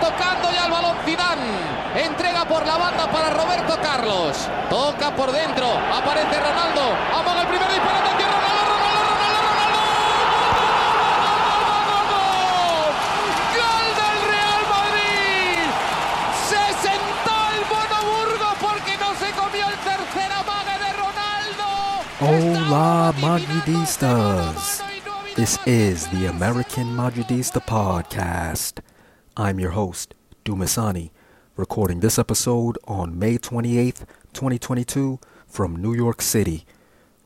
tocando ya el balón Zidane. Entrega por la banda para Roberto Carlos. Toca por dentro. Aparece Ronaldo. Amaga el primer disparo. Ronaldo, Ronaldo, Ronaldo, Ronaldo. ¡Gol del Real Madrid! Se sentó el Bonoburgo porque no se comió el tercer amague de Ronaldo. Hola, Madridistas. This is the American Madridista podcast. I'm your host, Dumisani, recording this episode on May 28th, 2022, from New York City.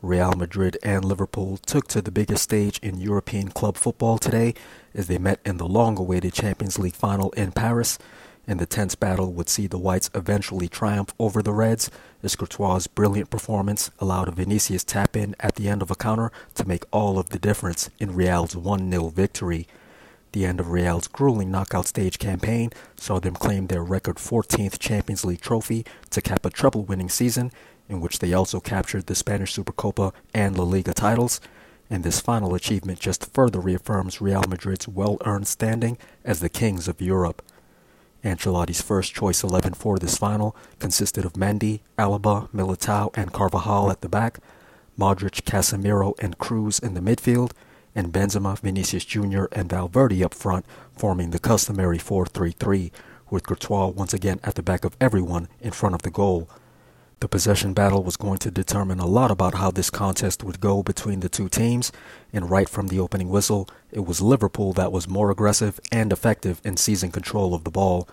Real Madrid and Liverpool took to the biggest stage in European club football today as they met in the long awaited Champions League final in Paris and the tense battle would see the Whites eventually triumph over the Reds as Courtois' brilliant performance allowed a Vinicius tap in at the end of a counter to make all of the difference in Real's 1 0 victory. The end of Real's grueling knockout stage campaign saw them claim their record 14th Champions League trophy to cap a treble winning season, in which they also captured the Spanish Supercopa and La Liga titles. And this final achievement just further reaffirms Real Madrid's well earned standing as the kings of Europe. Ancelotti's first choice 11 for this final consisted of Mendy, Alaba, Militao, and Carvajal at the back, Modric, Casemiro, and Kroos in the midfield, and Benzema, Vinicius Jr., and Valverde up front, forming the customary 4 3 3, with Courtois once again at the back of everyone in front of the goal. The possession battle was going to determine a lot about how this contest would go between the two teams, and right from the opening whistle, it was Liverpool that was more aggressive and effective in seizing control of the ball.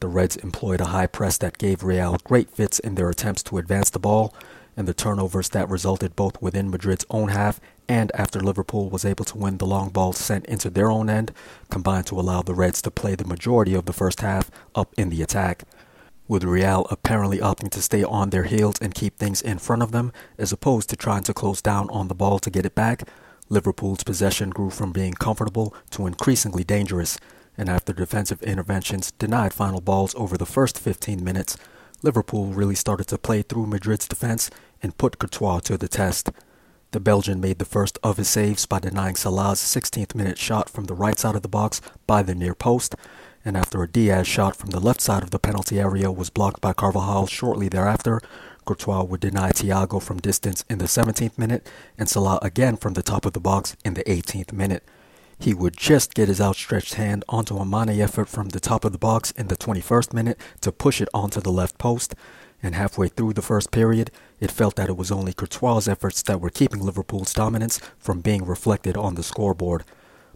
The Reds employed a high press that gave Real great fits in their attempts to advance the ball, and the turnovers that resulted both within Madrid's own half and after Liverpool was able to win the long ball sent into their own end combined to allow the Reds to play the majority of the first half up in the attack. With Real apparently opting to stay on their heels and keep things in front of them, as opposed to trying to close down on the ball to get it back, Liverpool's possession grew from being comfortable to increasingly dangerous, and after defensive interventions denied final balls over the first 15 minutes, Liverpool really started to play through Madrid's defense and put Courtois to the test. The Belgian made the first of his saves by denying Salah's 16th minute shot from the right side of the box by the near post, and after a Diaz shot from the left side of the penalty area was blocked by Carvajal shortly thereafter, Courtois would deny Thiago from distance in the 17th minute and Salah again from the top of the box in the 18th minute. He would just get his outstretched hand onto a Mane effort from the top of the box in the 21st minute to push it onto the left post, and halfway through the first period, it felt that it was only Courtois' efforts that were keeping Liverpool's dominance from being reflected on the scoreboard.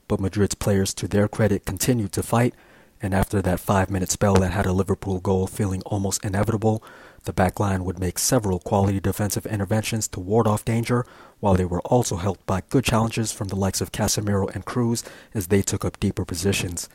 But Madrid's players, to their credit, continued to fight and after that five minute spell that had a Liverpool goal feeling almost inevitable, the backline would make several quality defensive interventions to ward off danger, while they were also helped by good challenges from the likes of Casemiro and Kroos as they took up deeper positions.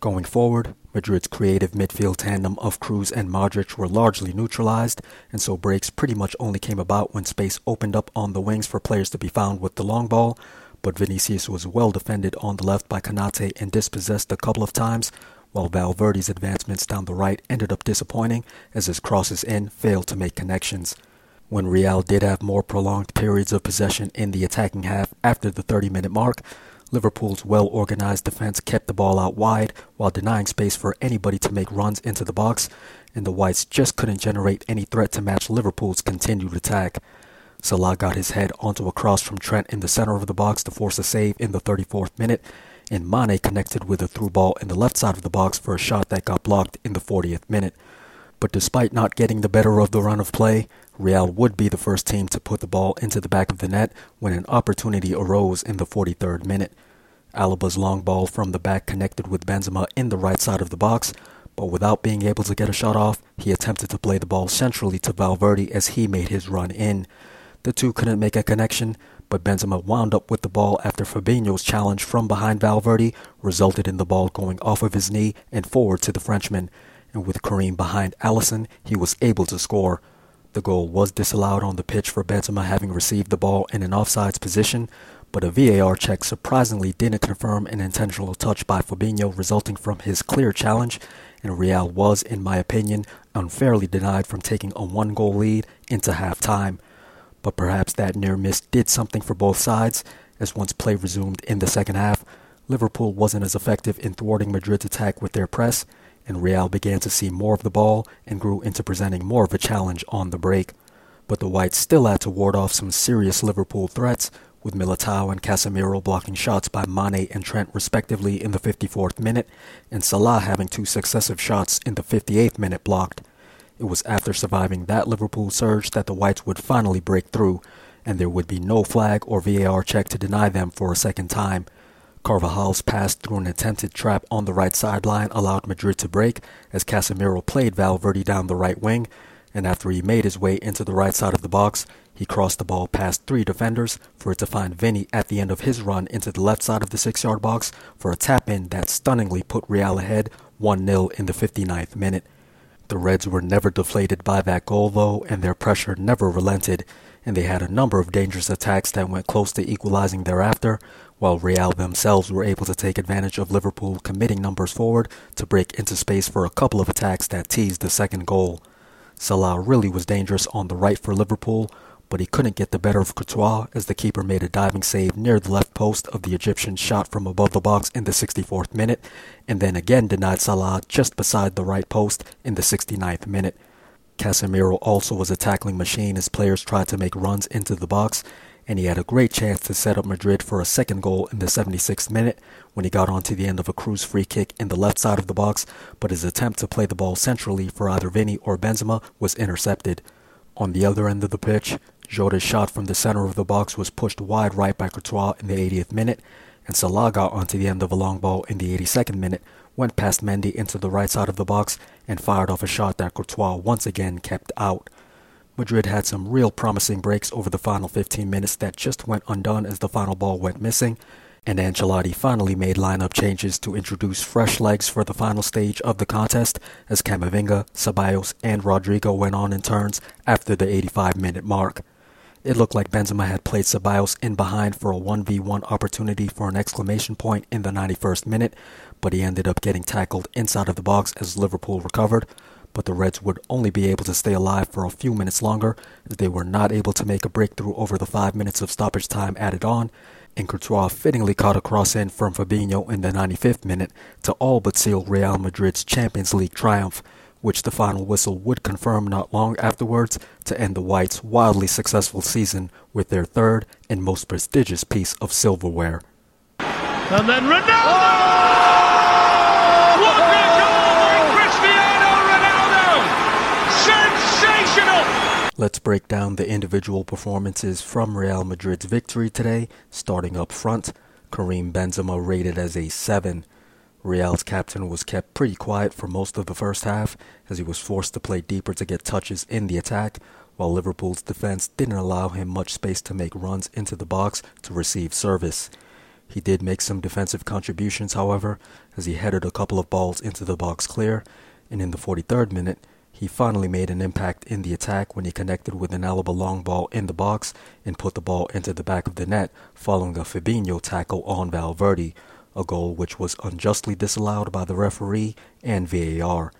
Going forward, Madrid's creative midfield tandem of Kroos and Modric were largely neutralized, and so breaks pretty much only came about when space opened up on the wings for players to be found with the long ball, but Vinicius was well defended on the left by Konate and dispossessed a couple of times, while Valverde's advancements down the right ended up disappointing as his crosses in failed to make connections. When Real did have more prolonged periods of possession in the attacking half after the 30 minute mark, Liverpool's well organized defense kept the ball out wide while denying space for anybody to make runs into the box, and the Whites just couldn't generate any threat to match Liverpool's continued attack. Salah got his head onto a cross from Trent in the center of the box to force a save in the 34th minute, and Mane connected with a through ball in the left side of the box for a shot that got blocked in the 40th minute. But despite not getting the better of the run of play, Real would be the first team to put the ball into the back of the net when an opportunity arose in the 43rd minute. Alaba's long ball from the back connected with Benzema in the right side of the box, but without being able to get a shot off, he attempted to play the ball centrally to Valverde as he made his run in. The two couldn't make a connection, but Benzema wound up with the ball after Fabinho's challenge from behind Valverde resulted in the ball going off of his knee and forward to the Frenchman. And with Karim behind Alisson, he was able to score. The goal was disallowed on the pitch for Benzema having received the ball in an offsides position, but a VAR check surprisingly didn't confirm an intentional touch by Fabinho resulting from his clear challenge, and Real was, in my opinion, unfairly denied from taking a one goal lead into half time but perhaps that near miss did something for both sides, as once play resumed in the second half, Liverpool wasn't as effective in thwarting Madrid's attack with their press, and Real began to see more of the ball and grew into presenting more of a challenge on the break. But the Whites still had to ward off some serious Liverpool threats, with Militao and Casemiro blocking shots by Mane and Trent respectively in the 54th minute, and Salah having two successive shots in the 58th minute blocked. It was after surviving that Liverpool surge that the Whites would finally break through, and there would be no flag or VAR check to deny them for a second time. Carvajal's pass through an attempted trap on the right sideline allowed Madrid to break as Casemiro played Valverde down the right wing, and after he made his way into the right side of the box, he crossed the ball past three defenders for it to find Vinny at the end of his run into the left side of the six yard box for a tap in that stunningly put Real ahead 1 0 in the 59th minute. The Reds were never deflated by that goal, though, and their pressure never relented, and they had a number of dangerous attacks that went close to equalizing thereafter, while Real themselves were able to take advantage of Liverpool committing numbers forward to break into space for a couple of attacks that teased the second goal. Salah really was dangerous on the right for Liverpool, but he couldn't get the better of Courtois as the keeper made a diving save near the left post of the Egyptian shot from above the box in the 64th minute, and then again denied Salah just beside the right post in the 69th minute. Casemiro also was a tackling machine as players tried to make runs into the box, and he had a great chance to set up Madrid for a second goal in the 76th minute when he got onto the end of a Kroos free kick in the left side of the box, but his attempt to play the ball centrally for either Vinny or Benzema was intercepted. On the other end of the pitch, Jota's shot from the center of the box was pushed wide right by Courtois in the 80th minute, and Salah got onto the end of a long ball in the 82nd minute, went past Mendy into the right side of the box, and fired off a shot that Courtois once again kept out. Madrid had some real promising breaks over the final 15 minutes that just went undone as the final ball went missing, and Ancelotti finally made lineup changes to introduce fresh legs for the final stage of the contest as Camavinga, Ceballos, and Rodrygo went on in turns after the 85 minute mark. It looked like Benzema had played Ceballos in behind for a 1v1 opportunity for an exclamation point in the 91st minute, but he ended up getting tackled inside of the box as Liverpool recovered. But the Reds would only be able to stay alive for a few minutes longer as they were not able to make a breakthrough over the five minutes of stoppage time added on, and Courtois fittingly caught a cross in from Fabinho in the 95th minute to all but seal Real Madrid's Champions League triumph, which the final whistle would confirm not long afterwards to end the Whites' wildly successful season with their third and most prestigious piece of silverware. And then Ronaldo! What a goal by Cristiano Ronaldo! Sensational! Let's break down the individual performances from Real Madrid's victory today, starting up front. Karim Benzema rated as a 7. Real's captain was kept pretty quiet for most of the first half as he was forced to play deeper to get touches in the attack, while Liverpool's defense didn't allow him much space to make runs into the box to receive service. He did make some defensive contributions, however, as he headed a couple of balls into the box clear, and in the 43rd minute, he finally made an impact in the attack when he connected with an Alaba long ball in the box and put the ball into the back of the net following a Fabinho tackle on Valverde, a goal which was unjustly disallowed by the referee and VAR.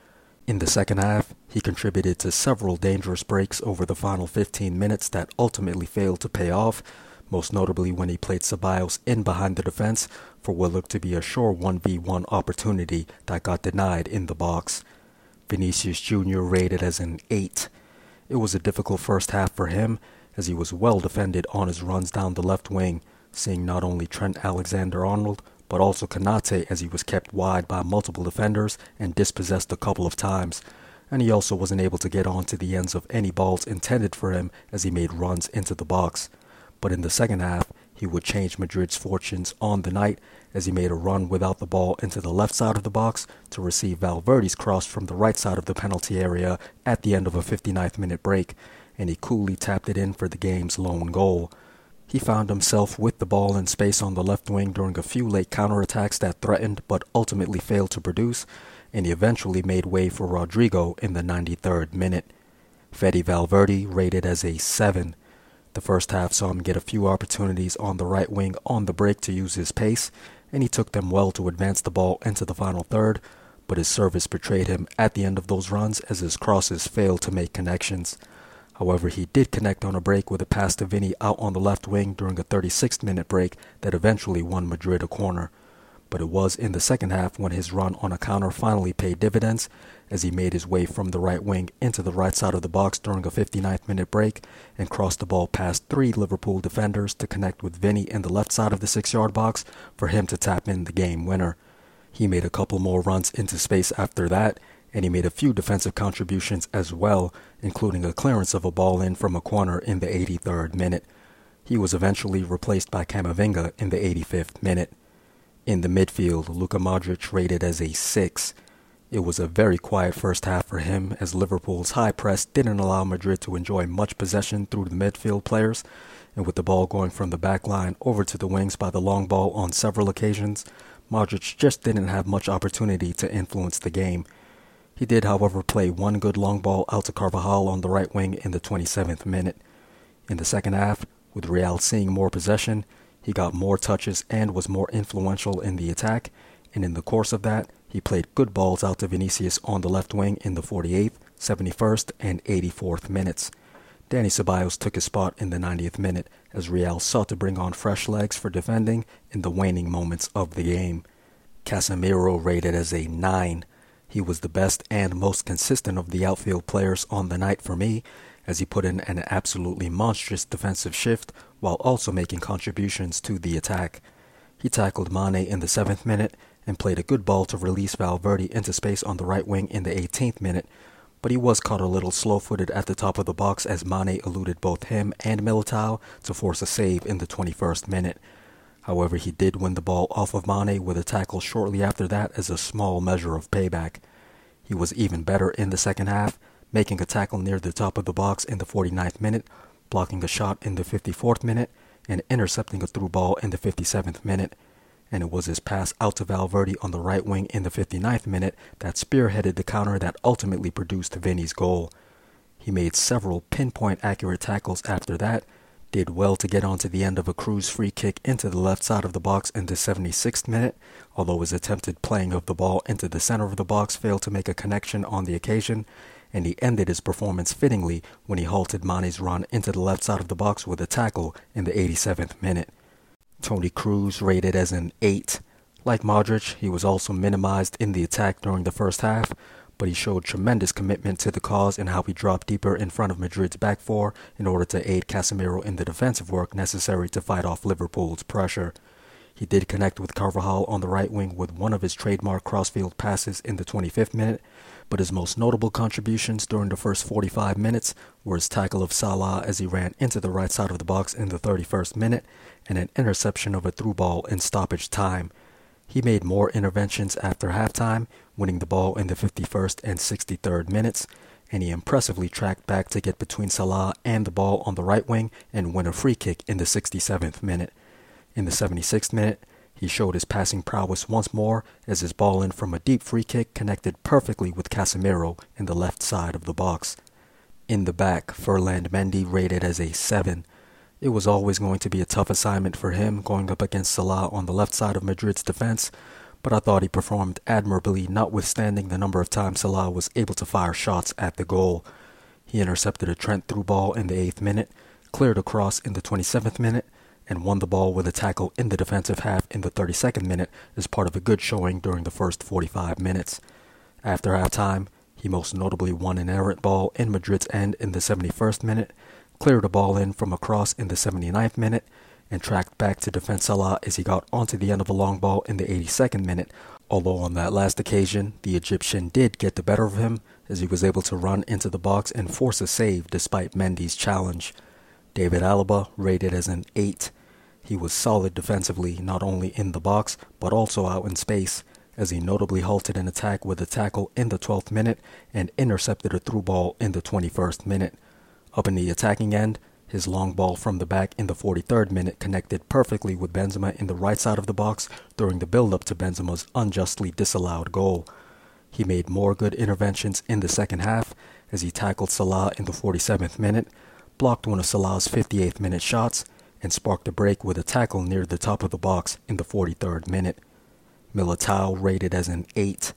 In the second half, he contributed to several dangerous breaks over the final 15 minutes that ultimately failed to pay off, most notably when he played Ceballos in behind the defense for what looked to be a sure 1v1 opportunity that got denied in the box. Vinicius Jr. rated as an 8. It was a difficult first half for him as he was well defended on his runs down the left wing, seeing not only Trent Alexander Arnold but also Konate as he was kept wide by multiple defenders and dispossessed a couple of times. And he also wasn't able to get onto the ends of any balls intended for him as he made runs into the box. But in the second half, he would change Madrid's fortunes on the night as he made a run without the ball into the left side of the box to receive Valverde's cross from the right side of the penalty area at the end of a 59th minute break, and he coolly tapped it in for the game's lone goal. He found himself with the ball in space on the left wing during a few late counterattacks that threatened but ultimately failed to produce, and he eventually made way for Rodrygo in the 93rd minute. Fede Valverde rated as a 7. The first half saw him get a few opportunities on the right wing on the break to use his pace, and he took them well to advance the ball into the final third, but his service betrayed him at the end of those runs as his crosses failed to make connections. However, he did connect on a break with a pass to Vinny out on the left wing during a 36th minute break that eventually won Madrid a corner. But it was in the second half when his run on a counter finally paid dividends as he made his way from the right wing into the right side of the box during a 59th minute break and crossed the ball past three Liverpool defenders to connect with Vinny in the left side of the six yard box for him to tap in the game winner. He made a couple more runs into space after that, and he made a few defensive contributions as well, including a clearance of a ball in from a corner in the 83rd minute. He was eventually replaced by Camavinga in the 85th minute. In the midfield, Luka Modric rated as a 6. It was a very quiet first half for him as Liverpool's high press didn't allow Madrid to enjoy much possession through the midfield players, and with the ball going from the back line over to the wings by the long ball on several occasions, Modric just didn't have much opportunity to influence the game. He did, however, play one good long ball out to Carvajal on the right wing in the 27th minute. In the second half, with Real seeing more possession, he got more touches and was more influential in the attack, and in the course of that, he played good balls out to Vinicius on the left wing in the 48th, 71st, and 84th minutes. Dani Ceballos took his spot in the 90th minute as Real sought to bring on fresh legs for defending in the waning moments of the game. Casemiro rated as a 9. He was the best and most consistent of the outfield players on the night for me as he put in an absolutely monstrous defensive shift while also making contributions to the attack. He tackled Mane in the 7th minute and played a good ball to release Valverde into space on the right wing in the 18th minute but he was caught a little slow-footed at the top of the box as Mane eluded both him and Militao to force a save in the 21st minute. However, he did win the ball off of Mane with a tackle shortly after that as a small measure of payback. He was even better in the second half, making a tackle near the top of the box in the 49th minute, blocking a shot in the 54th minute, and intercepting a through ball in the 57th minute and it was his pass out to Valverde on the right wing in the 59th minute that spearheaded the counter that ultimately produced Vinny's goal. He made several pinpoint accurate tackles after that, did well to get onto the end of a Kroos free kick into the left side of the box in the 76th minute, although his attempted playing of the ball into the center of the box failed to make a connection on the occasion, and he ended his performance fittingly when he halted Mane's run into the left side of the box with a tackle in the 87th minute. Toni Kroos rated as an 8. Like Modric, he was also minimized in the attack during the first half, but he showed tremendous commitment to the cause in how he dropped deeper in front of Madrid's back four in order to aid Casemiro in the defensive work necessary to fight off Liverpool's pressure. He did connect with Carvajal on the right wing with one of his trademark crossfield passes in the 25th minute, but his most notable contributions during the first 45 minutes were his tackle of Salah as he ran into the right side of the box in the 31st minute and an interception of a through ball in stoppage time. He made more interventions after halftime, winning the ball in the 51st and 63rd minutes, and he impressively tracked back to get between Salah and the ball on the right wing and win a free kick in the 67th minute. In the 76th minute, he showed his passing prowess once more as his ball in from a deep free kick connected perfectly with Casemiro in the left side of the box. In the back, Ferland Mendy rated as a 7. It was always going to be a tough assignment for him going up against Salah on the left side of Madrid's defense, but I thought he performed admirably notwithstanding the number of times Salah was able to fire shots at the goal. He intercepted a Trent through ball in the 8th minute, cleared a cross in the 27th minute, and won the ball with a tackle in the defensive half in the 32nd minute as part of a good showing during the first 45 minutes. After halftime, he most notably won an errant ball in Madrid's end in the 71st minute, cleared a ball in from a cross in the 79th minute, and tracked back to defend Salah as he got onto the end of a long ball in the 82nd minute. Although on that last occasion, the Egyptian did get the better of him as he was able to run into the box and force a save despite Mendy's challenge. David Alaba rated as an 8 he was solid defensively, not only in the box, but also out in space, as he notably halted an attack with a tackle in the 12th minute and intercepted a through ball in the 21st minute. Up in the attacking end, his long ball from the back in the 43rd minute connected perfectly with Benzema in the right side of the box during the build-up to Benzema's unjustly disallowed goal. He made more good interventions in the second half as he tackled Salah in the 47th minute, blocked one of Salah's 58th minute shots, and sparked a break with a tackle near the top of the box in the 43rd minute. Militao rated as an 8.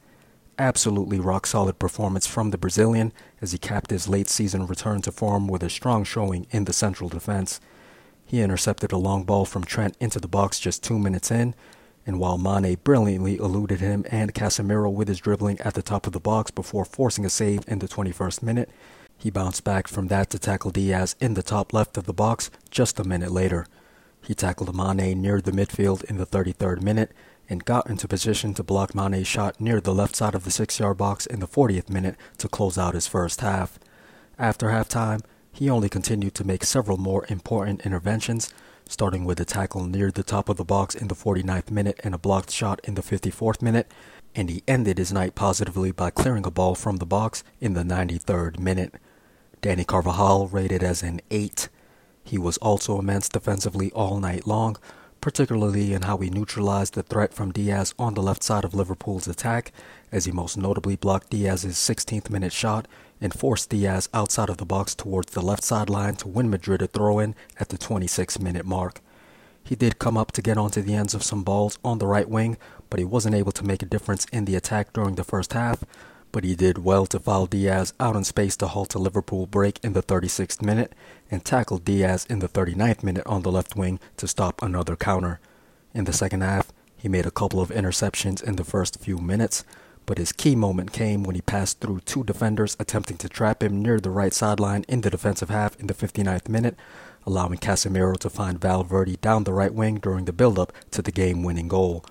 Absolutely rock solid performance from the Brazilian as he capped his late season return to form with a strong showing in the central defense. He intercepted a long ball from Trent into the box just two minutes in, and while Mane brilliantly eluded him and Casemiro with his dribbling at the top of the box before forcing a save in the 21st minute, he bounced back from that to tackle Diaz in the top left of the box just a minute later. He tackled Mane near the midfield in the 33rd minute and got into position to block Mane's shot near the left side of the six yard box in the 40th minute to close out his first half. After halftime, he only continued to make several more important interventions, starting with a tackle near the top of the box in the 49th minute and a blocked shot in the 54th minute, and he ended his night positively by clearing a ball from the box in the 93rd minute. Dani Carvajal rated as an 8. He was also immense defensively all night long, particularly in how he neutralized the threat from Diaz on the left side of Liverpool's attack, as he most notably blocked Diaz's 16th minute shot and forced Diaz outside of the box towards the left sideline to win Madrid a throw in at the 26 minute mark. He did come up to get onto the ends of some balls on the right wing, but he wasn't able to make a difference in the attack during the first half. But he did well to foul Diaz out in space to halt a Liverpool break in the 36th minute and tackled Diaz in the 39th minute on the left wing to stop another counter. In the second half, he made a couple of interceptions in the first few minutes, but his key moment came when he passed through two defenders attempting to trap him near the right sideline in the defensive half in the 59th minute, allowing Casemiro to find Valverde down the right wing during the build-up to the game-winning goal.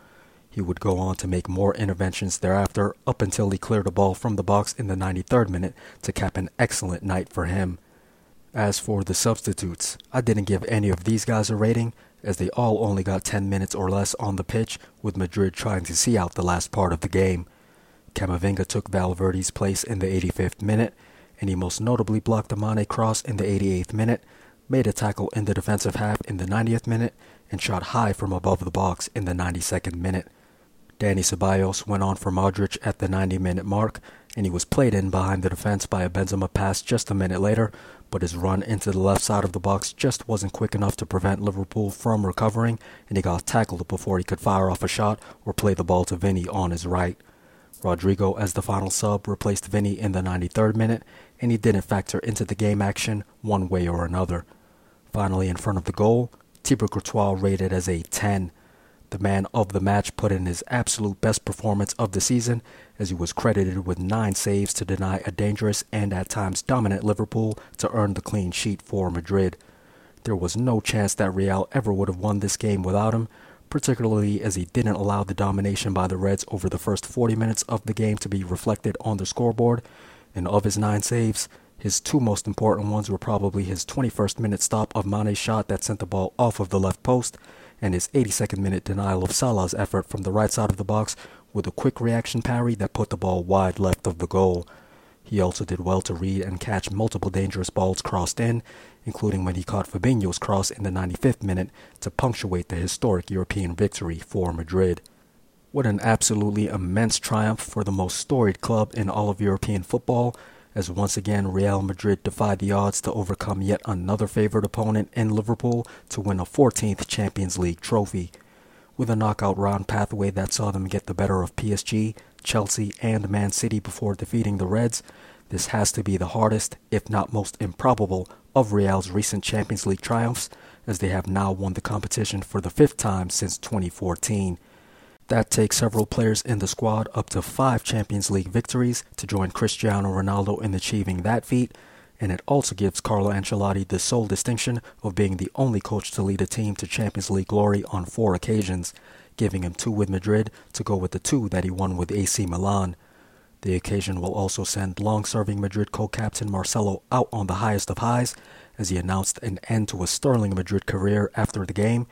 He would go on to make more interventions thereafter up until he cleared a ball from the box in the 93rd minute to cap an excellent night for him. As for the substitutes, I didn't give any of these guys a rating as they all only got 10 minutes or less on the pitch with Madrid trying to see out the last part of the game. Camavinga took Valverde's place in the 85th minute, and he most notably blocked a Mane cross in the 88th minute, made a tackle in the defensive half in the 90th minute, and shot high from above the box in the 92nd minute. Dani Ceballos went on for Modric at the 90 minute mark, and he was played in behind the defense by a Benzema pass just a minute later, but his run into the left side of the box just wasn't quick enough to prevent Liverpool from recovering, and he got tackled before he could fire off a shot or play the ball to Vinny on his right. Rodrygo, as the final sub, replaced Vinny in the 93rd minute, and he didn't factor into the game action one way or another. Finally, in front of the goal, Thibaut Courtois rated as a 10. The man of the match put in his absolute best performance of the season as he was credited with nine saves to deny a dangerous and at times dominant Liverpool to earn the clean sheet for Madrid. There was no chance that Real ever would have won this game without him, particularly as he didn't allow the domination by the Reds over the first 40 minutes of the game to be reflected on the scoreboard. And of his nine saves, his two most important ones were probably his 21st minute stop of Mane's shot that sent the ball off of the left post and his 82nd minute denial of Salah's effort from the right side of the box with a quick reaction parry that put the ball wide left of the goal. He also did well to read and catch multiple dangerous balls crossed in, including when he caught Fabinho's cross in the 95th minute to punctuate the historic European victory for Madrid. What an absolutely immense triumph for the most storied club in all of European football, as once again Real Madrid defied the odds to overcome yet another favored opponent in Liverpool to win a 14th Champions League trophy. With a knockout round pathway that saw them get the better of PSG, Chelsea, and Man City before defeating the Reds, this has to be the hardest, if not most improbable, of Real's recent Champions League triumphs, as they have now won the competition for the fifth time since 2014. That takes several players in the squad up to five Champions League victories to join Cristiano Ronaldo in achieving that feat, and it also gives Carlo Ancelotti the sole distinction of being the only coach to lead a team to Champions League glory on four occasions, giving him two with Madrid to go with the two that he won with AC Milan. The occasion will also send long serving Madrid co captain Marcelo out on the highest of highs as he announced an end to a sterling Madrid career after the game,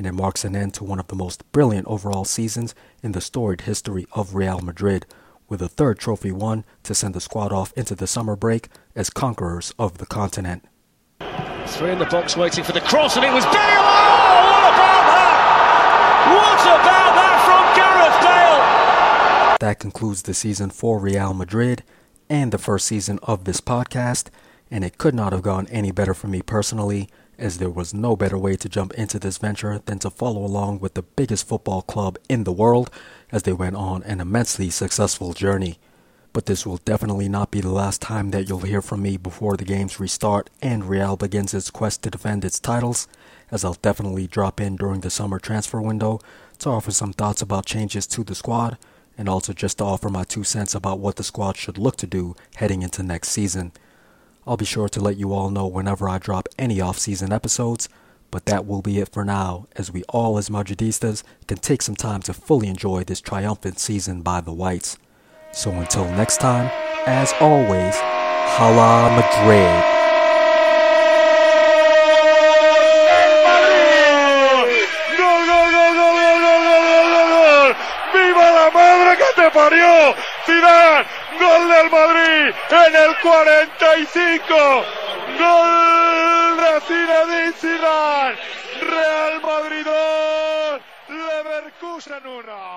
and it marks an end to one of the most brilliant overall seasons in the storied history of Real Madrid, with a third trophy won to send the squad off into the summer break as conquerors of the continent. Three in the box waiting for the cross, and it was Bale! Oh, what about that? What about that from Gareth Bale? That concludes the season for Real Madrid and the first season of this podcast, and it could not have gone any better for me personally, as there was no better way to jump into this venture than to follow along with the biggest football club in the world as they went on an immensely successful journey. But this will definitely not be the last time that you'll hear from me before the games restart and Real begins its quest to defend its titles, as I'll definitely drop in during the summer transfer window to offer some thoughts about changes to the squad and also just to offer my two cents about what the squad should look to do heading into next season. I'll be sure to let you all know whenever I drop any off-season episodes, but that will be it for now, as we all as Madridistas can take some time to fully enjoy this triumphant season by the Whites. So until next time, as always, Hala Madrid. En el 45. Gol de Zinedine Zidane. Real Madrid 2, Leverkusen 1.